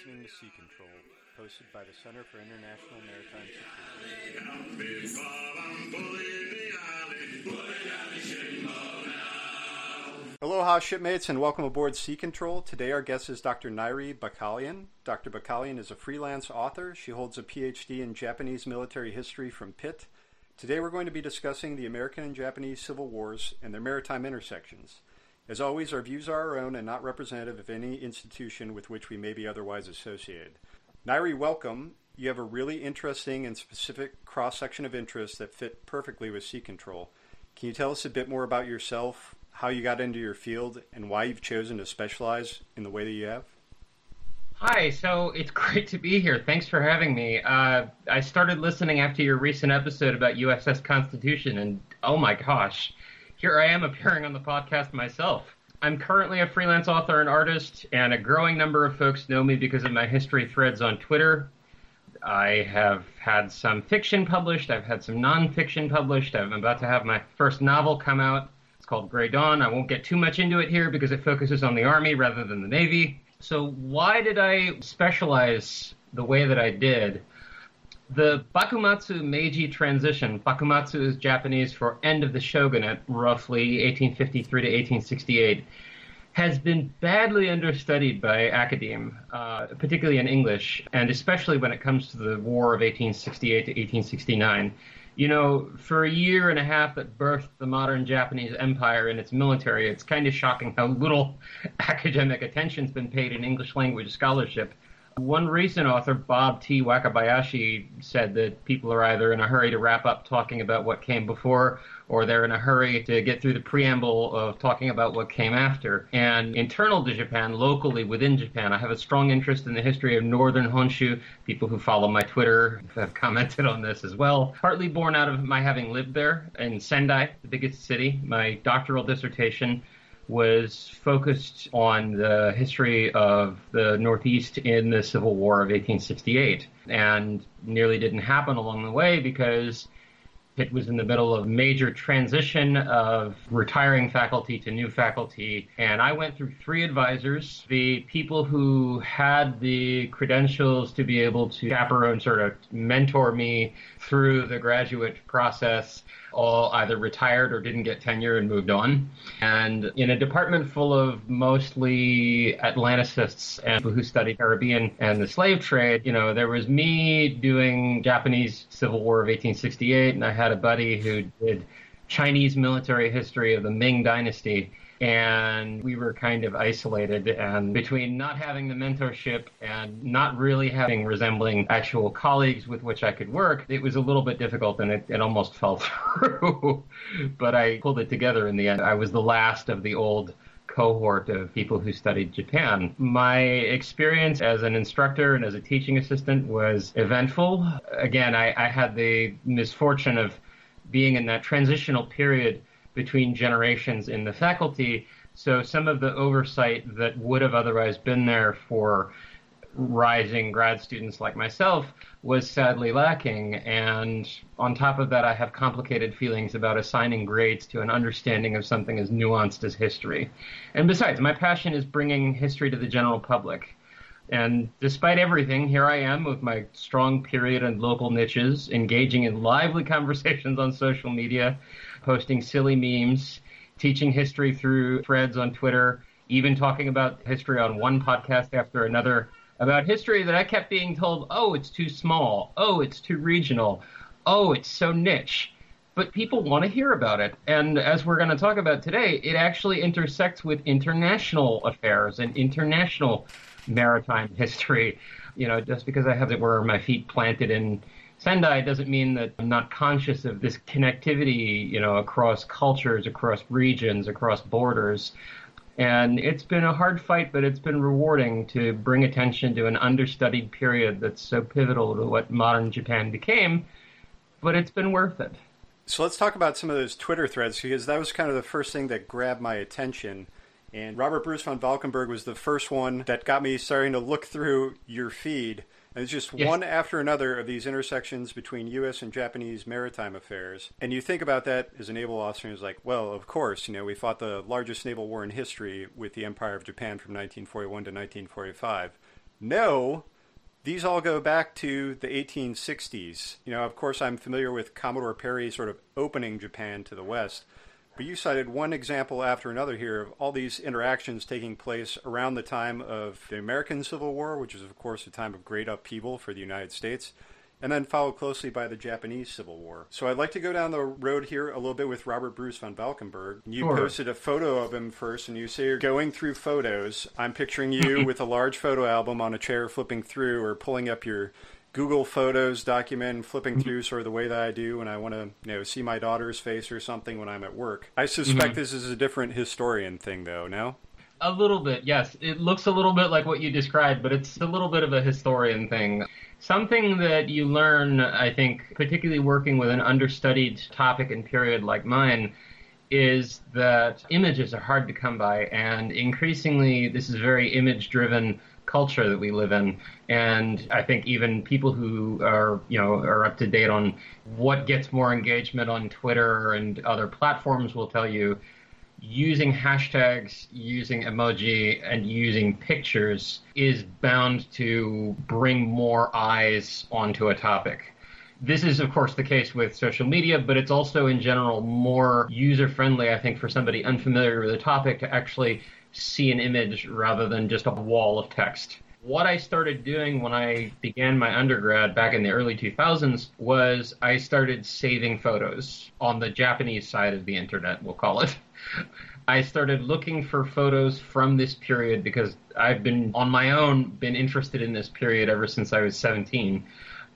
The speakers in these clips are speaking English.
listening to Sea Control, hosted by the Center for International Maritime Security. Aloha, shipmates, and welcome aboard Sea Control. Today, our guest is Dr. Nairi Bakalian. Dr. Bakalian is a freelance author. She holds a PhD in Japanese military history from Pitt. Today, we're going to be discussing the American and Japanese Civil Wars and their maritime intersections. As always, our views are our own and not representative of any institution with which we may be otherwise associated. Nairi, welcome. You have a really interesting and specific cross section of interests that fit perfectly with sea control. Can you tell us a bit more about yourself, how you got into your field, and why you've chosen to specialize in the way that you have? Hi, so it's great to be here. Thanks for having me. Uh, I started listening after your recent episode about USS Constitution, and oh my gosh, here I am appearing on the podcast myself. I'm currently a freelance author and artist, and a growing number of folks know me because of my history threads on Twitter. I have had some fiction published, I've had some nonfiction published. I'm about to have my first novel come out. It's called Gray Dawn. I won't get too much into it here because it focuses on the Army rather than the Navy. So, why did I specialize the way that I did? The Bakumatsu Meiji transition, Bakumatsu is Japanese for end of the shogunate, roughly 1853 to 1868, has been badly understudied by academe, uh, particularly in English, and especially when it comes to the War of 1868 to 1869. You know, for a year and a half that birthed the modern Japanese empire and its military, it's kind of shocking how little academic attention's been paid in English language scholarship. One recent author, Bob T. Wakabayashi, said that people are either in a hurry to wrap up talking about what came before, or they're in a hurry to get through the preamble of talking about what came after. And internal to Japan, locally within Japan, I have a strong interest in the history of northern Honshu. People who follow my Twitter have commented on this as well. Partly born out of my having lived there in Sendai, the biggest city. My doctoral dissertation was focused on the history of the Northeast in the Civil War of 1868 and nearly didn't happen along the way because it was in the middle of major transition of retiring faculty to new faculty. And I went through three advisors, the people who had the credentials to be able to chaperone, sort of mentor me through the graduate process all either retired or didn't get tenure and moved on. And in a department full of mostly Atlanticists and who study Caribbean and the slave trade, you know, there was me doing Japanese Civil War of 1868, and I had a buddy who did Chinese military history of the Ming Dynasty and we were kind of isolated and between not having the mentorship and not really having resembling actual colleagues with which I could work, it was a little bit difficult and it, it almost fell through. but I pulled it together in the end. I was the last of the old cohort of people who studied Japan. My experience as an instructor and as a teaching assistant was eventful. Again, I, I had the misfortune of being in that transitional period between generations in the faculty. So some of the oversight that would have otherwise been there for rising grad students like myself was sadly lacking. And on top of that, I have complicated feelings about assigning grades to an understanding of something as nuanced as history. And besides, my passion is bringing history to the general public. And despite everything, here I am with my strong period and local niches, engaging in lively conversations on social media, posting silly memes, teaching history through threads on Twitter, even talking about history on one podcast after another about history that I kept being told, oh, it's too small. Oh, it's too regional. Oh, it's so niche. But people want to hear about it. And as we're going to talk about today, it actually intersects with international affairs and international maritime history. You know, just because I have it where my feet planted in Sendai doesn't mean that I'm not conscious of this connectivity, you know, across cultures, across regions, across borders. And it's been a hard fight, but it's been rewarding to bring attention to an understudied period that's so pivotal to what modern Japan became. But it's been worth it. So let's talk about some of those Twitter threads because that was kind of the first thing that grabbed my attention. And Robert Bruce von Valkenburgh was the first one that got me starting to look through your feed. And it's just yes. one after another of these intersections between U.S. and Japanese maritime affairs. And you think about that as a naval officer, and it's like, well, of course, you know, we fought the largest naval war in history with the Empire of Japan from 1941 to 1945. No, these all go back to the 1860s. You know, of course, I'm familiar with Commodore Perry sort of opening Japan to the West, but you cited one example after another here of all these interactions taking place around the time of the American Civil War, which is, of course, a time of great upheaval for the United States, and then followed closely by the Japanese Civil War. So I'd like to go down the road here a little bit with Robert Bruce von Valkenburgh. You Sure. posted a photo of him first, and you say you're going through photos. I'm picturing you with a large photo album on a chair flipping through or pulling up your Google Photos document flipping through sort of the way that I do when I want to, you know, see my daughter's face or something when I'm at work. I suspect mm-hmm. this is a different historian thing, though. No. A little bit, yes. It looks a little bit like what you described, but it's a little bit of a historian thing. Something that you learn, I think, particularly working with an understudied topic and period like mine, is that images are hard to come by, and increasingly, this is very image driven culture that we live in. And I think even people who are, you know, are up to date on what gets more engagement on Twitter and other platforms will tell you using hashtags, using emoji, and using pictures is bound to bring more eyes onto a topic. This is, of course, the case with social media, but it's also in general more user friendly, I think, for somebody unfamiliar with the topic to actually see an image rather than just a wall of text. What I started doing when I began my undergrad back in the early 2000s was I started saving photos on the Japanese side of the internet, we'll call it. I started looking for photos from this period because I've been on my own been interested in this period ever since I was 17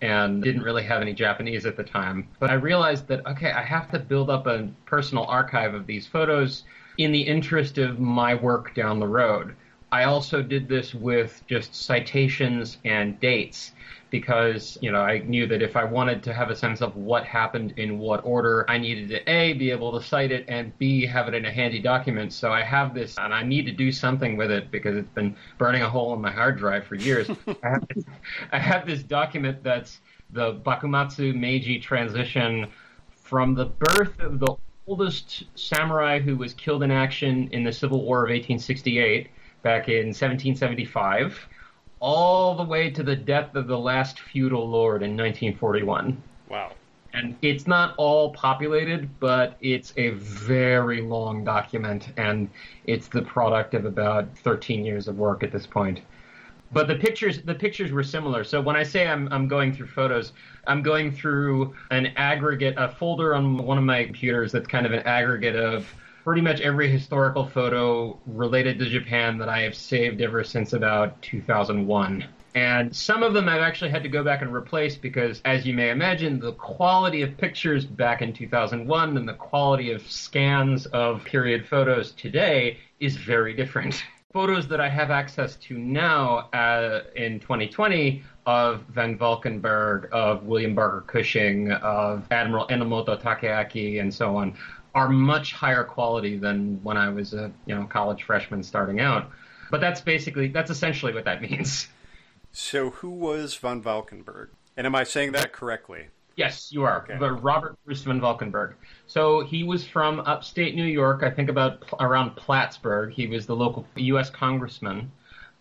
and didn't really have any Japanese at the time. But I realized that okay, I have to build up a personal archive of these photos in the interest of my work down the road. I also did this with just citations and dates because, you know, I knew that if I wanted to have a sense of what happened in what order, I needed to A, be able to cite it, and B, have it in a handy document. So I have this, and I need to do something with it because it's been burning a hole in my hard drive for years. I, have this, I have this document that's the Bakumatsu Meiji transition from the birth of the oldest samurai who was killed in action in the Civil War of 1868 back in 1775 all the way to the death of the last feudal lord in 1941. Wow. And it's not all populated, but it's a very long document, and it's the product of about 13 years of work at this point. But the pictures, the pictures were similar. So when I say I'm, I'm going through photos, I'm going through an aggregate, a folder on one of my computers that's kind of an aggregate of pretty much every historical photo related to Japan that I have saved ever since about 2001. And some of them I've actually had to go back and replace because, as you may imagine, the quality of pictures back in 2001 and the quality of scans of period photos today is very different. Photos that I have access to now uh, in 2020 of Van Valkenburgh, of William Barker Cushing, of Admiral Enomoto Takeaki, and so on are much higher quality than when I was a you know college freshman starting out. But that's basically that's essentially what that means. So who was von Valkenburgh? And am I saying that correctly? Yes, you are. Okay. But Robert Bruce von Valkenburgh. So he was from upstate New York, I think about around Plattsburgh. He was the local U.S. congressman.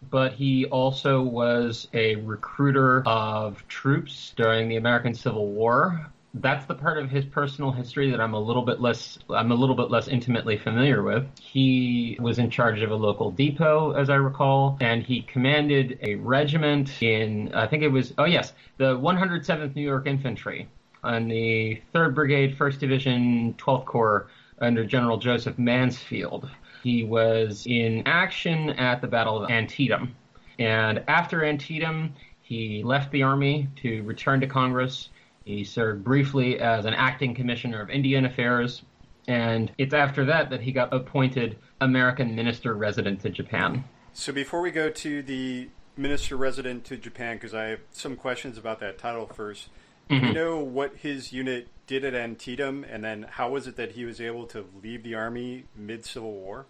But he also was a recruiter of troops during the American Civil War. That's the part of his personal history that I'm a little bit less I'm a little bit less intimately familiar with. He was in charge of a local depot, as I recall, and he commanded a regiment in I think it was oh yes, the 107th New York Infantry on the 3rd Brigade, 1st Division, 12th Corps under General Joseph Mansfield. He was in action at the Battle of Antietam. And after Antietam, he left the Army to return to Congress. He served briefly as an acting commissioner of Indian Affairs. And it's after that that he got appointed American Minister Resident to Japan. So before we go to the minister resident to Japan, because I have some questions about that title 1st do you mm-hmm. know what his unit did at Antietam, and then how was it that he was able to leave the army mid Civil War?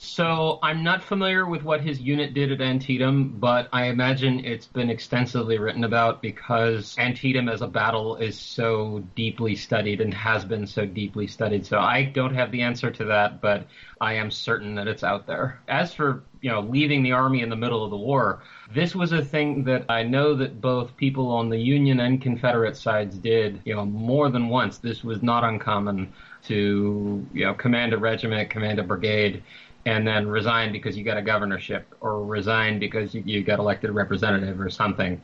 So I'm not familiar with what his unit did at Antietam, but I imagine it's been extensively written about because Antietam as a battle is so deeply studied and has been so deeply studied. So I don't have the answer to that, but I am certain that it's out there. As for, you know, leaving the army in the middle of the war, this was a thing that I know that both people on the Union and Confederate sides did, you know, more than once. This was not uncommon to, you know, command a regiment, command a brigade and then resign because you got a governorship or resign because you, you got elected representative or something.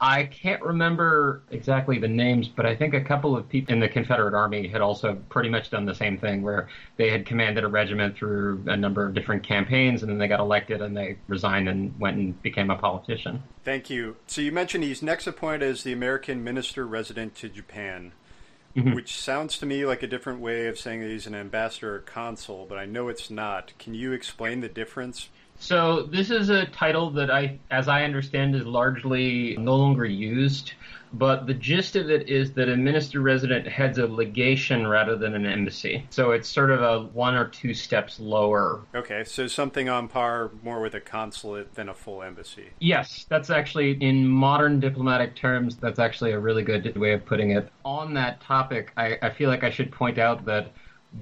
I can't remember exactly the names, but I think a couple of people in the Confederate Army had also pretty much done the same thing where they had commanded a regiment through a number of different campaigns and then they got elected and they resigned and went and became a politician. Thank you. So you mentioned he's next appointed as the American minister resident to Japan mm-hmm. which sounds to me like a different way of saying that he's an ambassador or consul, but I know it's not. Can you explain the difference? So this is a title that I, as I understand, is largely no longer used. But the gist of it is that a minister resident heads a legation rather than an embassy. So it's sort of a one or two steps lower. Okay, so something on par more with a consulate than a full embassy. Yes, that's actually, in modern diplomatic terms, that's actually a really good way of putting it. On that topic, I, I feel like I should point out that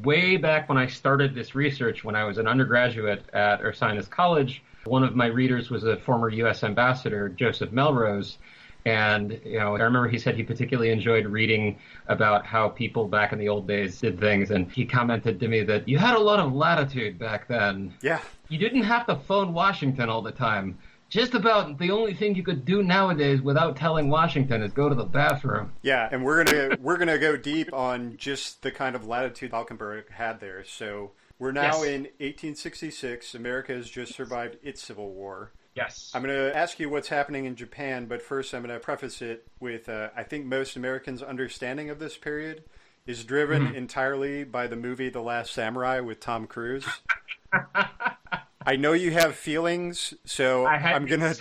way back when I started this research, when I was an undergraduate at Ursinus College, one of my readers was a former U.S. ambassador, Joseph Melrose, and, you know, I remember he said he particularly enjoyed reading about how people back in the old days did things. And he commented to me that you had a lot of latitude back then. Yeah. You didn't have to phone Washington all the time. Just about the only thing you could do nowadays without telling Washington is go to the bathroom. Yeah, and we're gonna we're gonna go deep on just the kind of latitude Valkenburgh had there. So we're now yes. in 1866. America has just survived its civil war. Yes. I'm going to ask you what's happening in Japan, but first I'm going to preface it with uh, I think most Americans' understanding of this period is driven mm-hmm. entirely by the movie The Last Samurai with Tom Cruise. I know you have feelings, so I'm gonna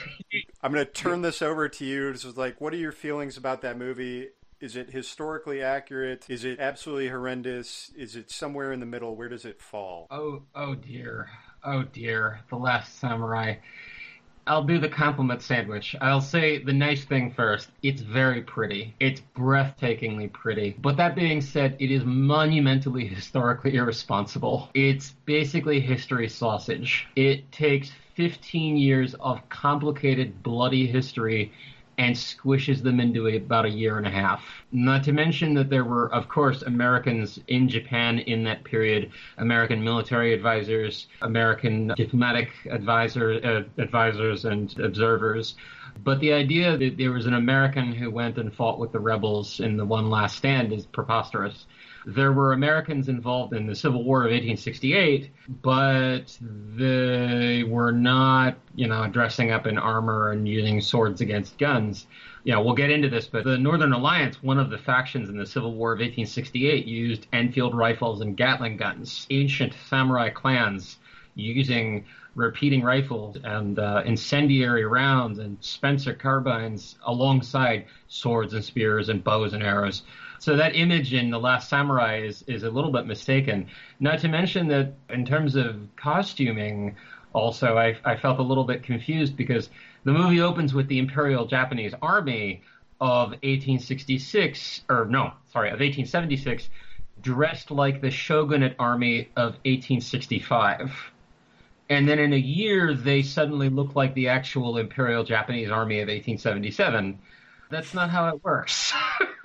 I'm gonna turn this over to you. This is like, what are your feelings about that movie? Is it historically accurate? Is it absolutely horrendous? Is it somewhere in the middle? Where does it fall? Oh, oh dear, oh dear, The Last Samurai. I'll do the compliment sandwich. I'll say the nice thing first. It's very pretty. It's breathtakingly pretty. But that being said, it is monumentally historically irresponsible. It's basically history sausage. It takes 15 years of complicated, bloody history and squishes them into about a year and a half. Not to mention that there were, of course, Americans in Japan in that period, American military advisors, American diplomatic advisor, uh, advisors and observers. But the idea that there was an American who went and fought with the rebels in the one last stand is preposterous there were Americans involved in the Civil War of 1868, but they were not, you know, dressing up in armor and using swords against guns. Know, we'll get into this, but the Northern Alliance, one of the factions in the Civil War of 1868, used Enfield rifles and Gatling guns. Ancient samurai clans using repeating rifles and uh, incendiary rounds and Spencer carbines alongside swords and spears and bows and arrows. So that image in The Last Samurai is, is a little bit mistaken. Not to mention that in terms of costuming, also, I, I felt a little bit confused because the movie opens with the Imperial Japanese Army of 1866, or no, sorry, of 1876, dressed like the shogunate army of 1865. And then in a year, they suddenly look like the actual Imperial Japanese Army of 1877. That's not how it works.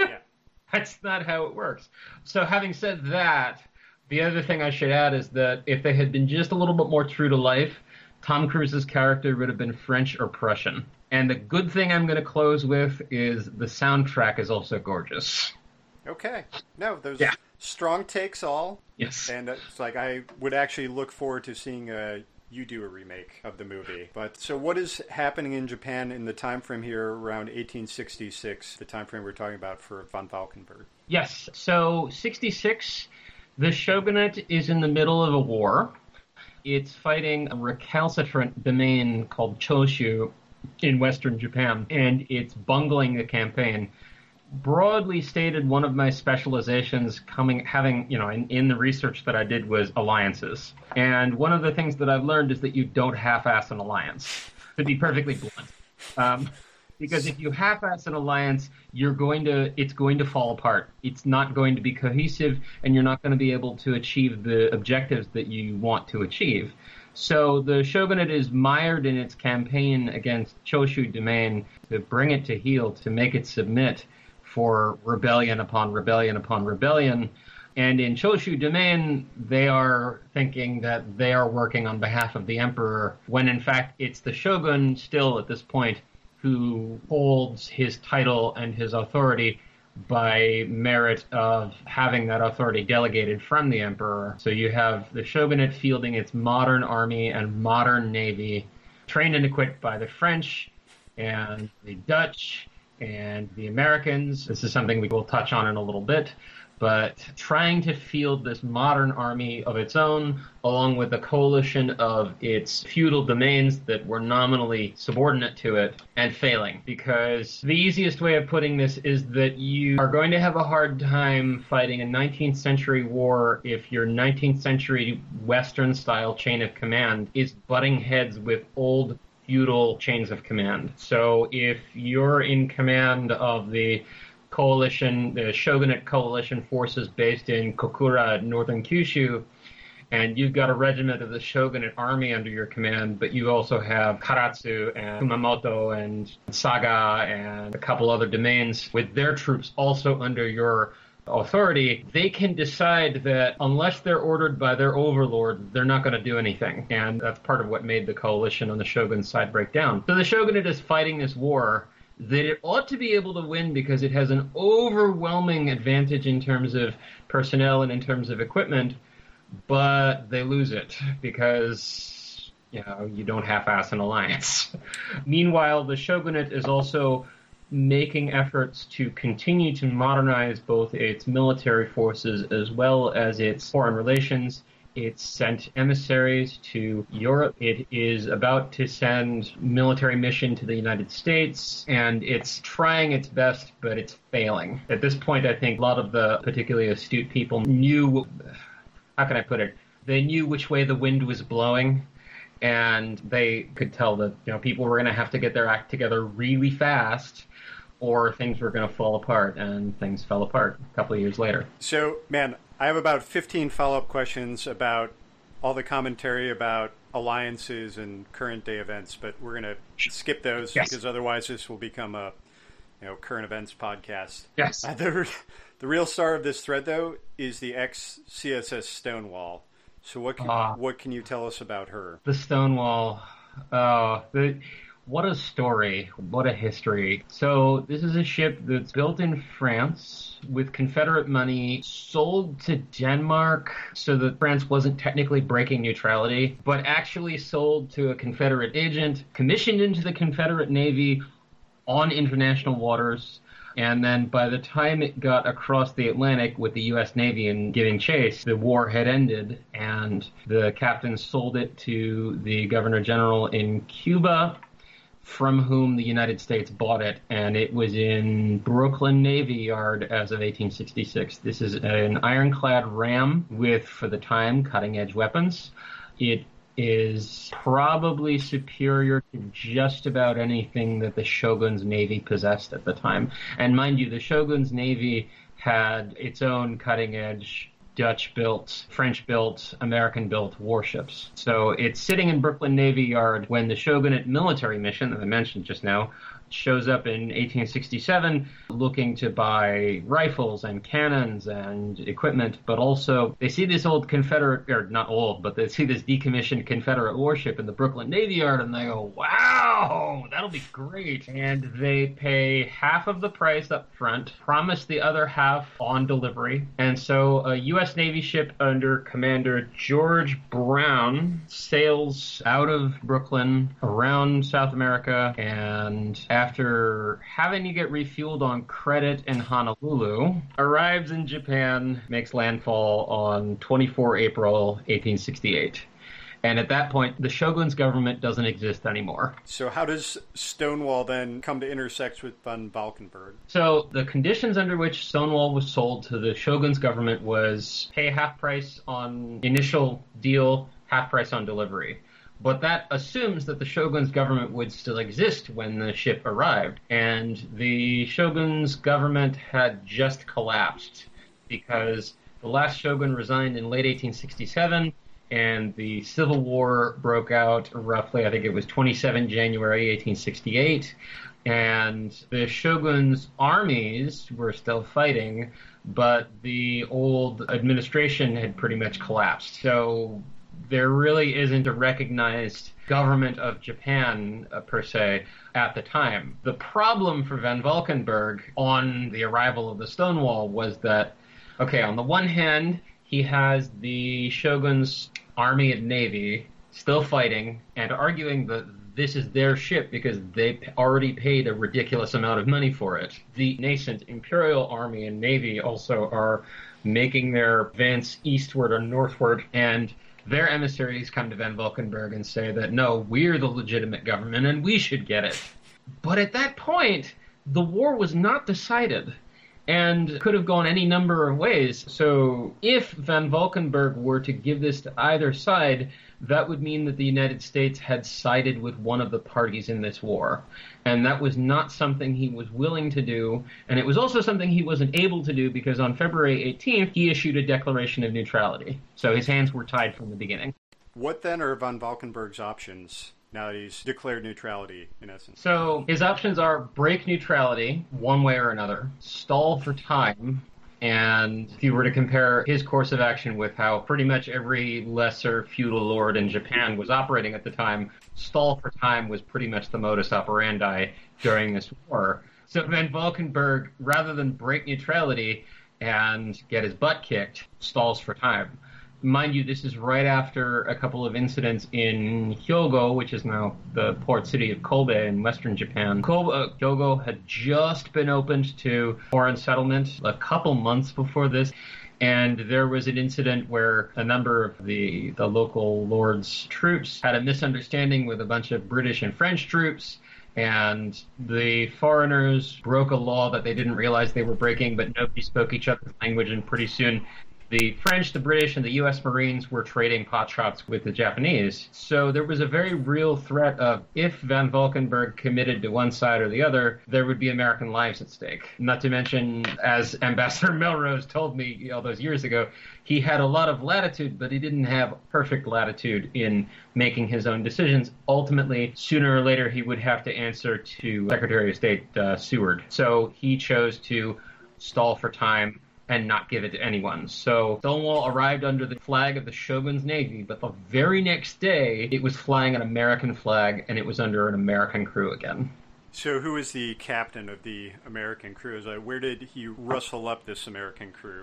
That's not how it works. So, having said that, the other thing I should add is that if they had been just a little bit more true to life, Tom Cruise's character would have been French or Prussian. And the good thing I'm going to close with is the soundtrack is also gorgeous. Okay. No, those yeah. strong takes all. Yes. And it's like I would actually look forward to seeing a you do a remake of the movie. But so what is happening in Japan in the time frame here around 1866, the time frame we're talking about for von Valkenburgh? Yes. So 66, the shogunate is in the middle of a war. It's fighting a recalcitrant domain called Choshu in western Japan, and it's bungling the campaign. Broadly stated, one of my specializations coming having you know in, in the research that I did was alliances, and one of the things that I've learned is that you don't half-ass an alliance. To be perfectly blunt. Um, because if you half-ass an alliance, you're going to it's going to fall apart. It's not going to be cohesive, and you're not going to be able to achieve the objectives that you want to achieve. So the shogunate is mired in its campaign against Choshu domain to bring it to heel, to make it submit for rebellion upon rebellion upon rebellion. And in Choshu domain, they are thinking that they are working on behalf of the emperor, when in fact it's the shogun still at this point who holds his title and his authority by merit of having that authority delegated from the emperor. So you have the shogunate fielding its modern army and modern navy, trained and equipped by the French and the Dutch and the Americans. This is something we will touch on in a little bit but trying to field this modern army of its own, along with a coalition of its feudal domains that were nominally subordinate to it, and failing. Because the easiest way of putting this is that you are going to have a hard time fighting a 19th century war if your 19th century Western style chain of command is butting heads with old feudal chains of command. So if you're in command of the coalition, the shogunate coalition forces based in Kokura, northern Kyushu, and you've got a regiment of the shogunate army under your command, but you also have Karatsu and Kumamoto and Saga and a couple other domains with their troops also under your authority, they can decide that unless they're ordered by their overlord, they're not going to do anything. And that's part of what made the coalition on the shogun's side break down. So the shogunate is fighting this war that it ought to be able to win because it has an overwhelming advantage in terms of personnel and in terms of equipment, but they lose it because you know you don't half-ass an alliance. Meanwhile, the shogunate is also making efforts to continue to modernize both its military forces as well as its foreign relations It sent emissaries to Europe. It is about to send military mission to the United States, and it's trying its best, but it's failing. At this point, I think a lot of the particularly astute people knew, how can I put it? They knew which way the wind was blowing, and they could tell that you know people were going to have to get their act together really fast or things were going to fall apart, and things fell apart a couple of years later. So, man, I have about 15 follow up questions about all the commentary about alliances and current day events, but we're going to skip those yes. because otherwise this will become a you know current events podcast. Yes. Uh, the, the real star of this thread, though, is the ex CSS Stonewall. So what can, uh, what can you tell us about her? The Stonewall. Oh, the what a story. What a history. So, this is a ship that's built in France with Confederate money, sold to Denmark so that France wasn't technically breaking neutrality, but actually sold to a Confederate agent, commissioned into the Confederate Navy on international waters. And then by the time it got across the Atlantic with the U.S. Navy and giving chase, the war had ended, and the captain sold it to the Governor General in Cuba from whom the United States bought it, and it was in Brooklyn Navy Yard as of 1866. This is an ironclad ram with, for the time, cutting edge weapons. It is probably superior to just about anything that the Shogun's Navy possessed at the time. And mind you, the Shogun's Navy had its own cutting edge Dutch built, French built, American built warships. So it's sitting in Brooklyn Navy Yard when the Shogunate military mission that I mentioned just now shows up in 1867 looking to buy rifles and cannons and equipment, but also they see this old Confederate, or not old, but they see this decommissioned Confederate warship in the Brooklyn Navy Yard and they go, wow, that'll be great. And they pay half of the price up front, promise the other half on delivery. And so a U.S. Navy ship under Commander George Brown sails out of Brooklyn around South America and after having to get refueled on credit in Honolulu, arrives in Japan, makes landfall on 24 April 1868. And at that point, the shogun's government doesn't exist anymore. So, how does Stonewall then come to intersect with von Valkenburgh? So, the conditions under which Stonewall was sold to the shogun's government was pay half price on initial deal, half price on delivery. But that assumes that the shogun's government would still exist when the ship arrived. And the shogun's government had just collapsed because the last shogun resigned in late 1867 and the Civil War broke out roughly, I think it was 27 January 1868. And the shogun's armies were still fighting, but the old administration had pretty much collapsed. So there really isn't a recognized government of Japan uh, per se at the time. The problem for Van Valkenburgh on the arrival of the Stonewall was that, okay, on the one hand, he has the shogun's army and navy still fighting and arguing that this is their ship because they already paid a ridiculous amount of money for it. The nascent imperial army and navy also are making their advance eastward or northward and their emissaries come to Van Valkenburgh and say that no, we're the legitimate government and we should get it. But at that point, the war was not decided and could have gone any number of ways. So if Van Valkenburgh were to give this to either side, that would mean that the United States had sided with one of the parties in this war. And that was not something he was willing to do. And it was also something he wasn't able to do because on February 18th, he issued a declaration of neutrality. So his hands were tied from the beginning. What then are von Valkenburgh's options now that he's declared neutrality, in essence? So his options are break neutrality one way or another, stall for time, and if you were to compare his course of action with how pretty much every lesser feudal lord in Japan was operating at the time, stall for time was pretty much the modus operandi during this war. So Van Valkenburgh, rather than break neutrality and get his butt kicked, stalls for time mind you, this is right after a couple of incidents in Hyogo, which is now the port city of Kobe in western Japan. Kobe, uh, Hyogo had just been opened to foreign settlement a couple months before this. And there was an incident where a number of the, the local lord's troops had a misunderstanding with a bunch of British and French troops and the foreigners broke a law that they didn't realize they were breaking, but nobody spoke each other's language, and pretty soon the French, the British, and the U.S. Marines were trading pot shots with the Japanese. So there was a very real threat of if Van Valkenburgh committed to one side or the other, there would be American lives at stake. Not to mention, as Ambassador Melrose told me all those years ago, he had a lot of latitude, but he didn't have perfect latitude in making his own decisions. Ultimately, sooner or later, he would have to answer to Secretary of State uh, Seward. So he chose to stall for time and not give it to anyone. So Stonewall arrived under the flag of the Shogun's Navy, but the very next day it was flying an American flag and it was under an American crew again. So, who is the captain of the American crew? Where did he rustle up this American crew?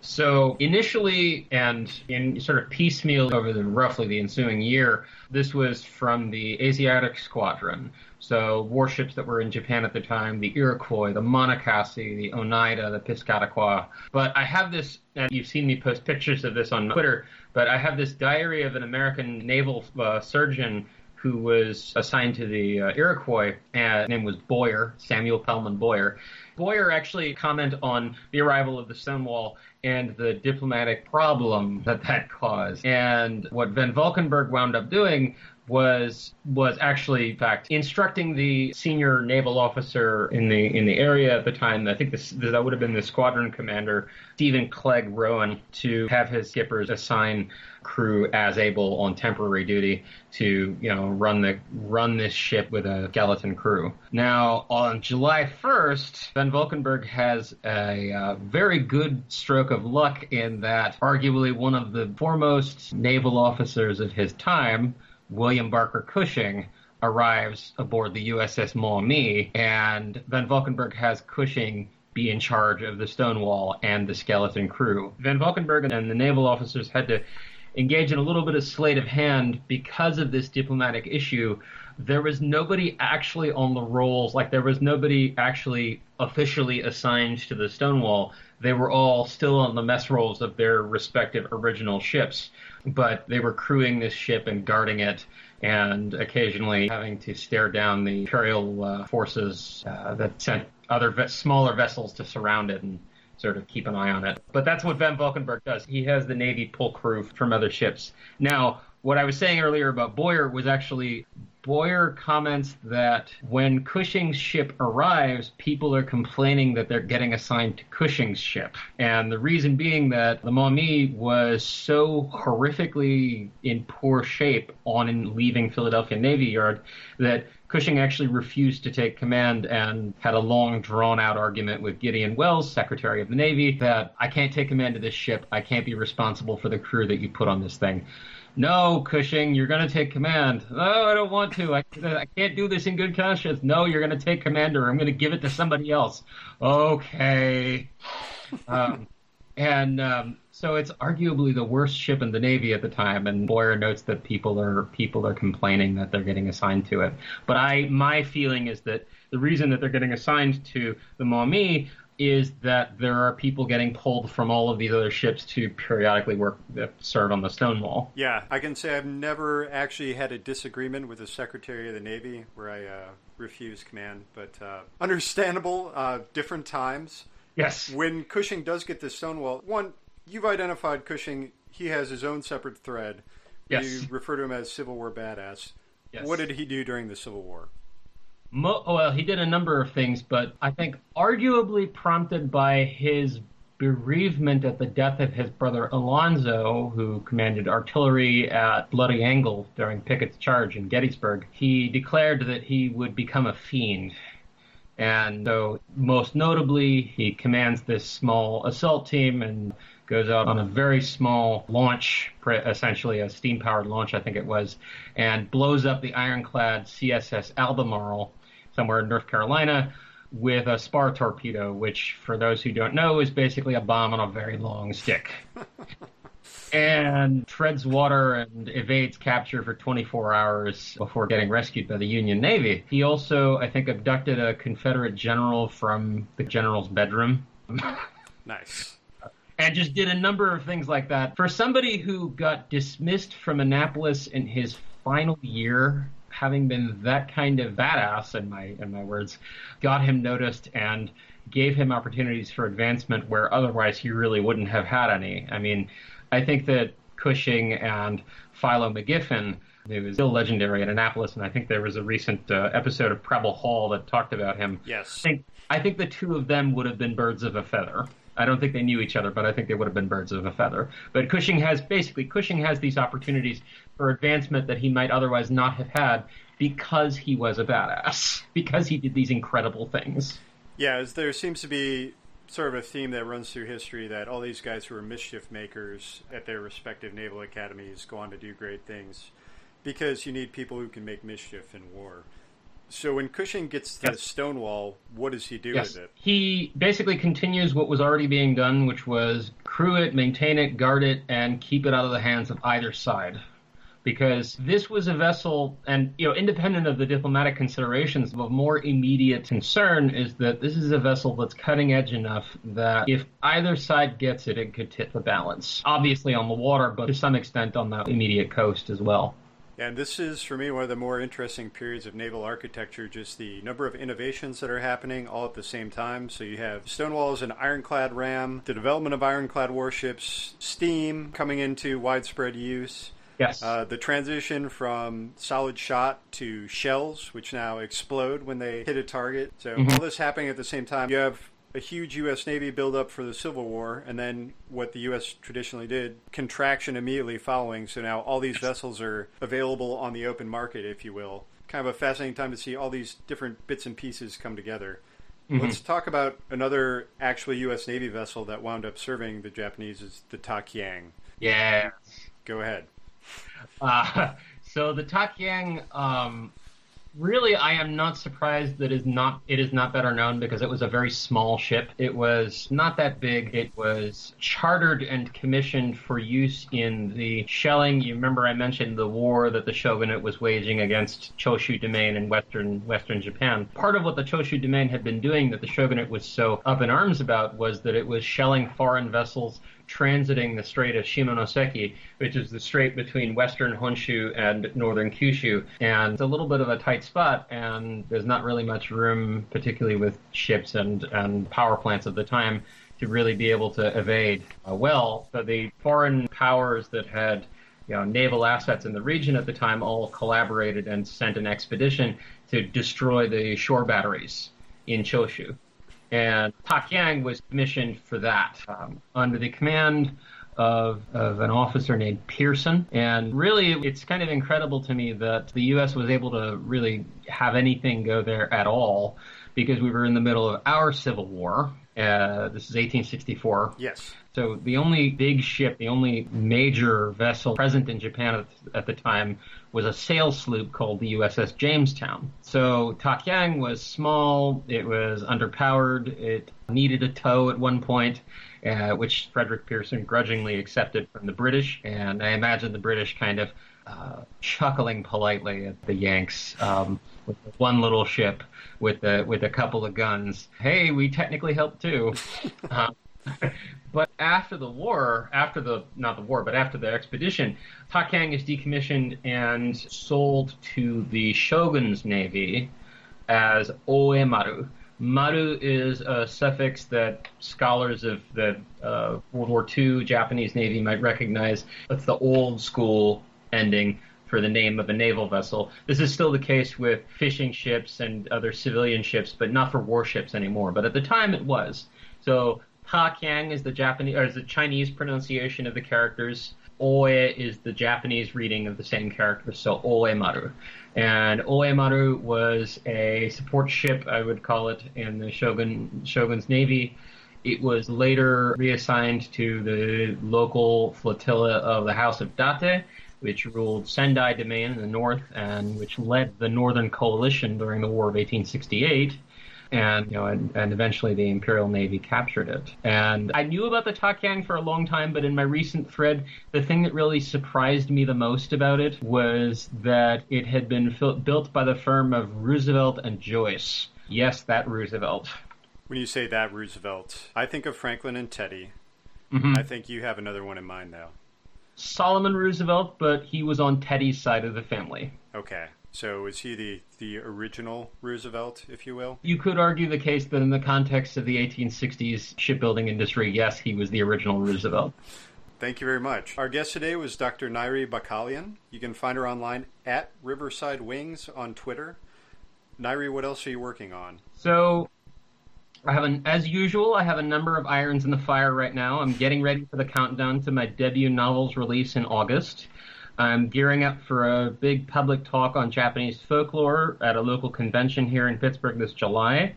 So initially, and in sort of piecemeal over the roughly the ensuing year, this was from the Asiatic Squadron. So warships that were in Japan at the time, the Iroquois, the Monocacy, the Oneida, the Piscataqua. But I have this, and you've seen me post pictures of this on Twitter, but I have this diary of an American naval uh, surgeon who was assigned to the uh, Iroquois, and his name was Boyer, Samuel Pellman Boyer. Boyer actually comment on the arrival of the Stonewall and the diplomatic problem that that caused. And what Van Valkenburgh wound up doing was was actually in fact instructing the senior naval officer in the in the area at the time. I think this that would have been the squadron commander Stephen Clegg Rowan to have his skippers assign crew as able on temporary duty to you know run the run this ship with a skeleton crew. Now on July 1st, Van Valkenburgh has a uh, very good stroke of luck in that arguably one of the foremost naval officers of his time William Barker Cushing arrives aboard the USS Maumee, and Van Valkenburgh has Cushing be in charge of the Stonewall and the skeleton crew. Van Valkenburgh and the naval officers had to engage in a little bit of sleight of hand because of this diplomatic issue. There was nobody actually on the rolls, like there was nobody actually officially assigned to the Stonewall. They were all still on the mess rolls of their respective original ships, but they were crewing this ship and guarding it and occasionally having to stare down the Imperial uh, forces uh, that sent other ve- smaller vessels to surround it and sort of keep an eye on it. But that's what Van Valkenburgh does. He has the Navy pull crew from other ships. Now, what I was saying earlier about Boyer was actually Boyer comments that when Cushing's ship arrives, people are complaining that they're getting assigned to Cushing's ship. And the reason being that the Maumee was so horrifically in poor shape on leaving Philadelphia Navy Yard that Cushing actually refused to take command and had a long, drawn out argument with Gideon Welles, Secretary of the Navy, that I can't take command of this ship. I can't be responsible for the crew that you put on this thing. No, Cushing, you're going to take command. No, I don't want to. I, I can't do this in good conscience. No, you're going to take commander. I'm going to give it to somebody else. Okay. Um, and um, so it's arguably the worst ship in the Navy at the time. And Boyer notes that people are people are complaining that they're getting assigned to it. But I, my feeling is that the reason that they're getting assigned to the Maumee is that there are people getting pulled from all of these other ships to periodically work serve on the Stonewall. Yeah, I can say I've never actually had a disagreement with the Secretary of the Navy where I uh, refused command, but uh, understandable, uh, different times. Yes. When Cushing does get the Stonewall, one, you've identified Cushing. He has his own separate thread. Yes. You refer to him as Civil War badass. Yes. What did he do during the Civil War? Mo- well, he did a number of things, but I think arguably prompted by his bereavement at the death of his brother Alonzo, who commanded artillery at Bloody Angle during Pickett's charge in Gettysburg, he declared that he would become a fiend. And so, most notably, he commands this small assault team and goes out on a very small launch, essentially a steam powered launch, I think it was, and blows up the ironclad CSS Albemarle somewhere in North Carolina with a spar torpedo, which, for those who don't know, is basically a bomb on a very long stick. and treads water and evades capture for 24 hours before getting rescued by the Union Navy. He also, I think, abducted a Confederate general from the general's bedroom. nice and just did a number of things like that. For somebody who got dismissed from Annapolis in his final year, having been that kind of badass, in my in my words, got him noticed and gave him opportunities for advancement where otherwise he really wouldn't have had any. I mean, I think that Cushing and Philo McGiffin he was still legendary at Annapolis, and I think there was a recent uh, episode of Preble Hall that talked about him. Yes. I think, I think the two of them would have been birds of a feather. I don't think they knew each other, but I think they would have been birds of a feather. But Cushing has basically Cushing has these opportunities for advancement that he might otherwise not have had because he was a badass, because he did these incredible things. Yeah, there seems to be sort of a theme that runs through history that all these guys who are mischief makers at their respective naval academies go on to do great things because you need people who can make mischief in war. So when Cushing gets to yes. Stonewall, what does he do yes. with it? He basically continues what was already being done, which was crew it, maintain it, guard it, and keep it out of the hands of either side. Because this was a vessel, and you know, independent of the diplomatic considerations, the more immediate concern is that this is a vessel that's cutting edge enough that if either side gets it, it could tip the balance. Obviously on the water, but to some extent on the immediate coast as well. And this is, for me, one of the more interesting periods of naval architecture, just the number of innovations that are happening all at the same time. So you have Stonewall as an ironclad ram, the development of ironclad warships, steam coming into widespread use. Yes. Uh, the transition from solid shot to shells, which now explode when they hit a target. So mm-hmm. all this happening at the same time. You have a huge U.S. Navy buildup for the Civil War, and then what the U.S. traditionally did, contraction immediately following. So now all these vessels are available on the open market, if you will. Kind of a fascinating time to see all these different bits and pieces come together. Mm-hmm. Let's talk about another actually U.S. Navy vessel that wound up serving the Japanese is the Takiang. Yeah. Go ahead. Uh, so the Takiang um, really, I am not surprised that is not it is not better known because it was a very small ship. It was not that big. It was chartered and commissioned for use in the shelling. You remember I mentioned the war that the shogunate was waging against Choshu domain in western western Japan. Part of what the Choshu domain had been doing that the shogunate was so up in arms about was that it was shelling foreign vessels transiting the Strait of Shimonoseki, which is the strait between western Honshu and northern Kyushu. And it's a little bit of a tight spot, and there's not really much room, particularly with ships and, and power plants of the time, to really be able to evade uh, well. So the foreign powers that had you know, naval assets in the region at the time all collaborated and sent an expedition to destroy the shore batteries in Choshu. And Takiang was commissioned for that um, under the command of, of an officer named Pearson. And really, it's kind of incredible to me that the U.S. was able to really have anything go there at all because we were in the middle of our Civil War. Uh, this is 1864. Yes. So the only big ship, the only major vessel present in Japan at, at the time was a sail sloop called the USS Jamestown. So Takiang was small, it was underpowered, it needed a tow at one point, uh, which Frederick Pearson grudgingly accepted from the British, and I imagine the British kind of uh, chuckling politely at the Yanks um, with one little ship with a with a couple of guns. Hey, we technically helped too. uh, but after the war, after the not the war, but after the expedition, Takiang is decommissioned and sold to the shogun's navy as Oemaru. Maru is a suffix that scholars of the uh, World War II Japanese Navy might recognize. That's the old school ending for the name of a naval vessel. This is still the case with fishing ships and other civilian ships, but not for warships anymore. But at the time it was. So Takiang is the Japanese or is the Chinese pronunciation of the characters. Oe is the Japanese reading of the same character, so Oemaru. And Oemaru was a support ship, I would call it, in the Shogun Shogun's navy. It was later reassigned to the local flotilla of the House of Date, which ruled Sendai domain in the north and which led the Northern Coalition during the War of 1868 and you know, and, and, eventually the Imperial Navy captured it. And I knew about the Takiang for a long time, but in my recent thread, the thing that really surprised me the most about it was that it had been built by the firm of Roosevelt and Joyce. Yes, that Roosevelt. When you say that Roosevelt, I think of Franklin and Teddy. Mm-hmm. I think you have another one in mind now. Solomon Roosevelt, but he was on Teddy's side of the family. Okay. So is he the, the original Roosevelt, if you will? You could argue the case that in the context of the 1860s shipbuilding industry, yes, he was the original Roosevelt. Thank you very much. Our guest today was Dr. Nyri Bakkalian. You can find her online at Riverside Wings on Twitter. Nyri, what else are you working on? So I have an, as usual, I have a number of irons in the fire right now. I'm getting ready for the countdown to my debut novel's release in August. I'm gearing up for a big public talk on Japanese folklore at a local convention here in Pittsburgh this July.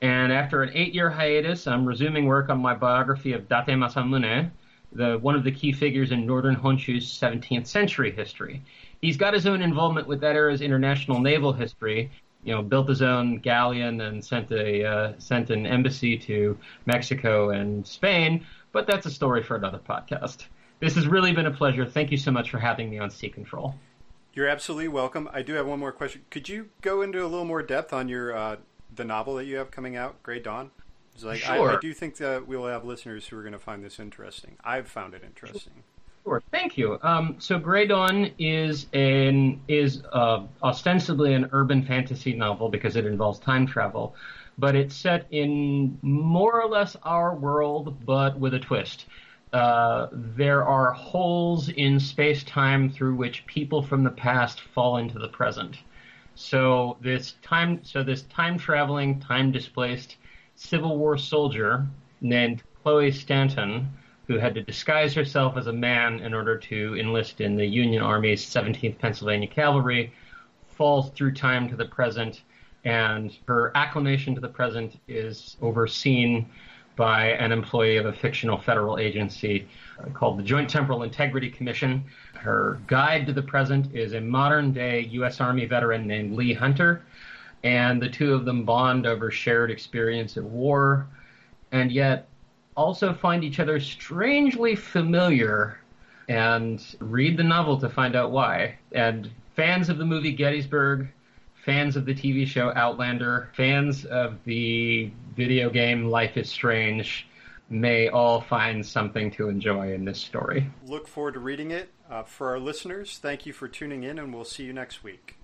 And after an eight-year hiatus, I'm resuming work on my biography of Date Masamune, the one of the key figures in northern Honshu's 17th century history. He's got his own involvement with that era's international naval history, you know, built his own galleon and sent a uh, sent an embassy to Mexico and Spain. But that's a story for another podcast. This has really been a pleasure. Thank you so much for having me on Sea Control. You're absolutely welcome. I do have one more question. Could you go into a little more depth on your uh, the novel that you have coming out, Grey Dawn? Like sure. I, I do think that we will have listeners who are going to find this interesting. I've found it interesting. Sure. Sure, thank you. Um, so Grey Dawn is an is uh, ostensibly an urban fantasy novel because it involves time travel, but it's set in more or less our world, but with a twist. Uh, there are holes in space time through which people from the past fall into the present. So this time, so this time traveling, time displaced Civil War soldier named Chloe Stanton who had to disguise herself as a man in order to enlist in the Union Army's 17th Pennsylvania Cavalry, falls through time to the present, and her acclimation to the present is overseen by an employee of a fictional federal agency uh, called the Joint Temporal Integrity Commission. Her guide to the present is a modern day U.S. Army veteran named Lee Hunter, and the two of them bond over shared experience at war, and yet also find each other strangely familiar and read the novel to find out why. And fans of the movie Gettysburg, fans of the TV show Outlander, fans of the video game Life is Strange may all find something to enjoy in this story. Look forward to reading it. Uh, for our listeners, thank you for tuning in, and we'll see you next week.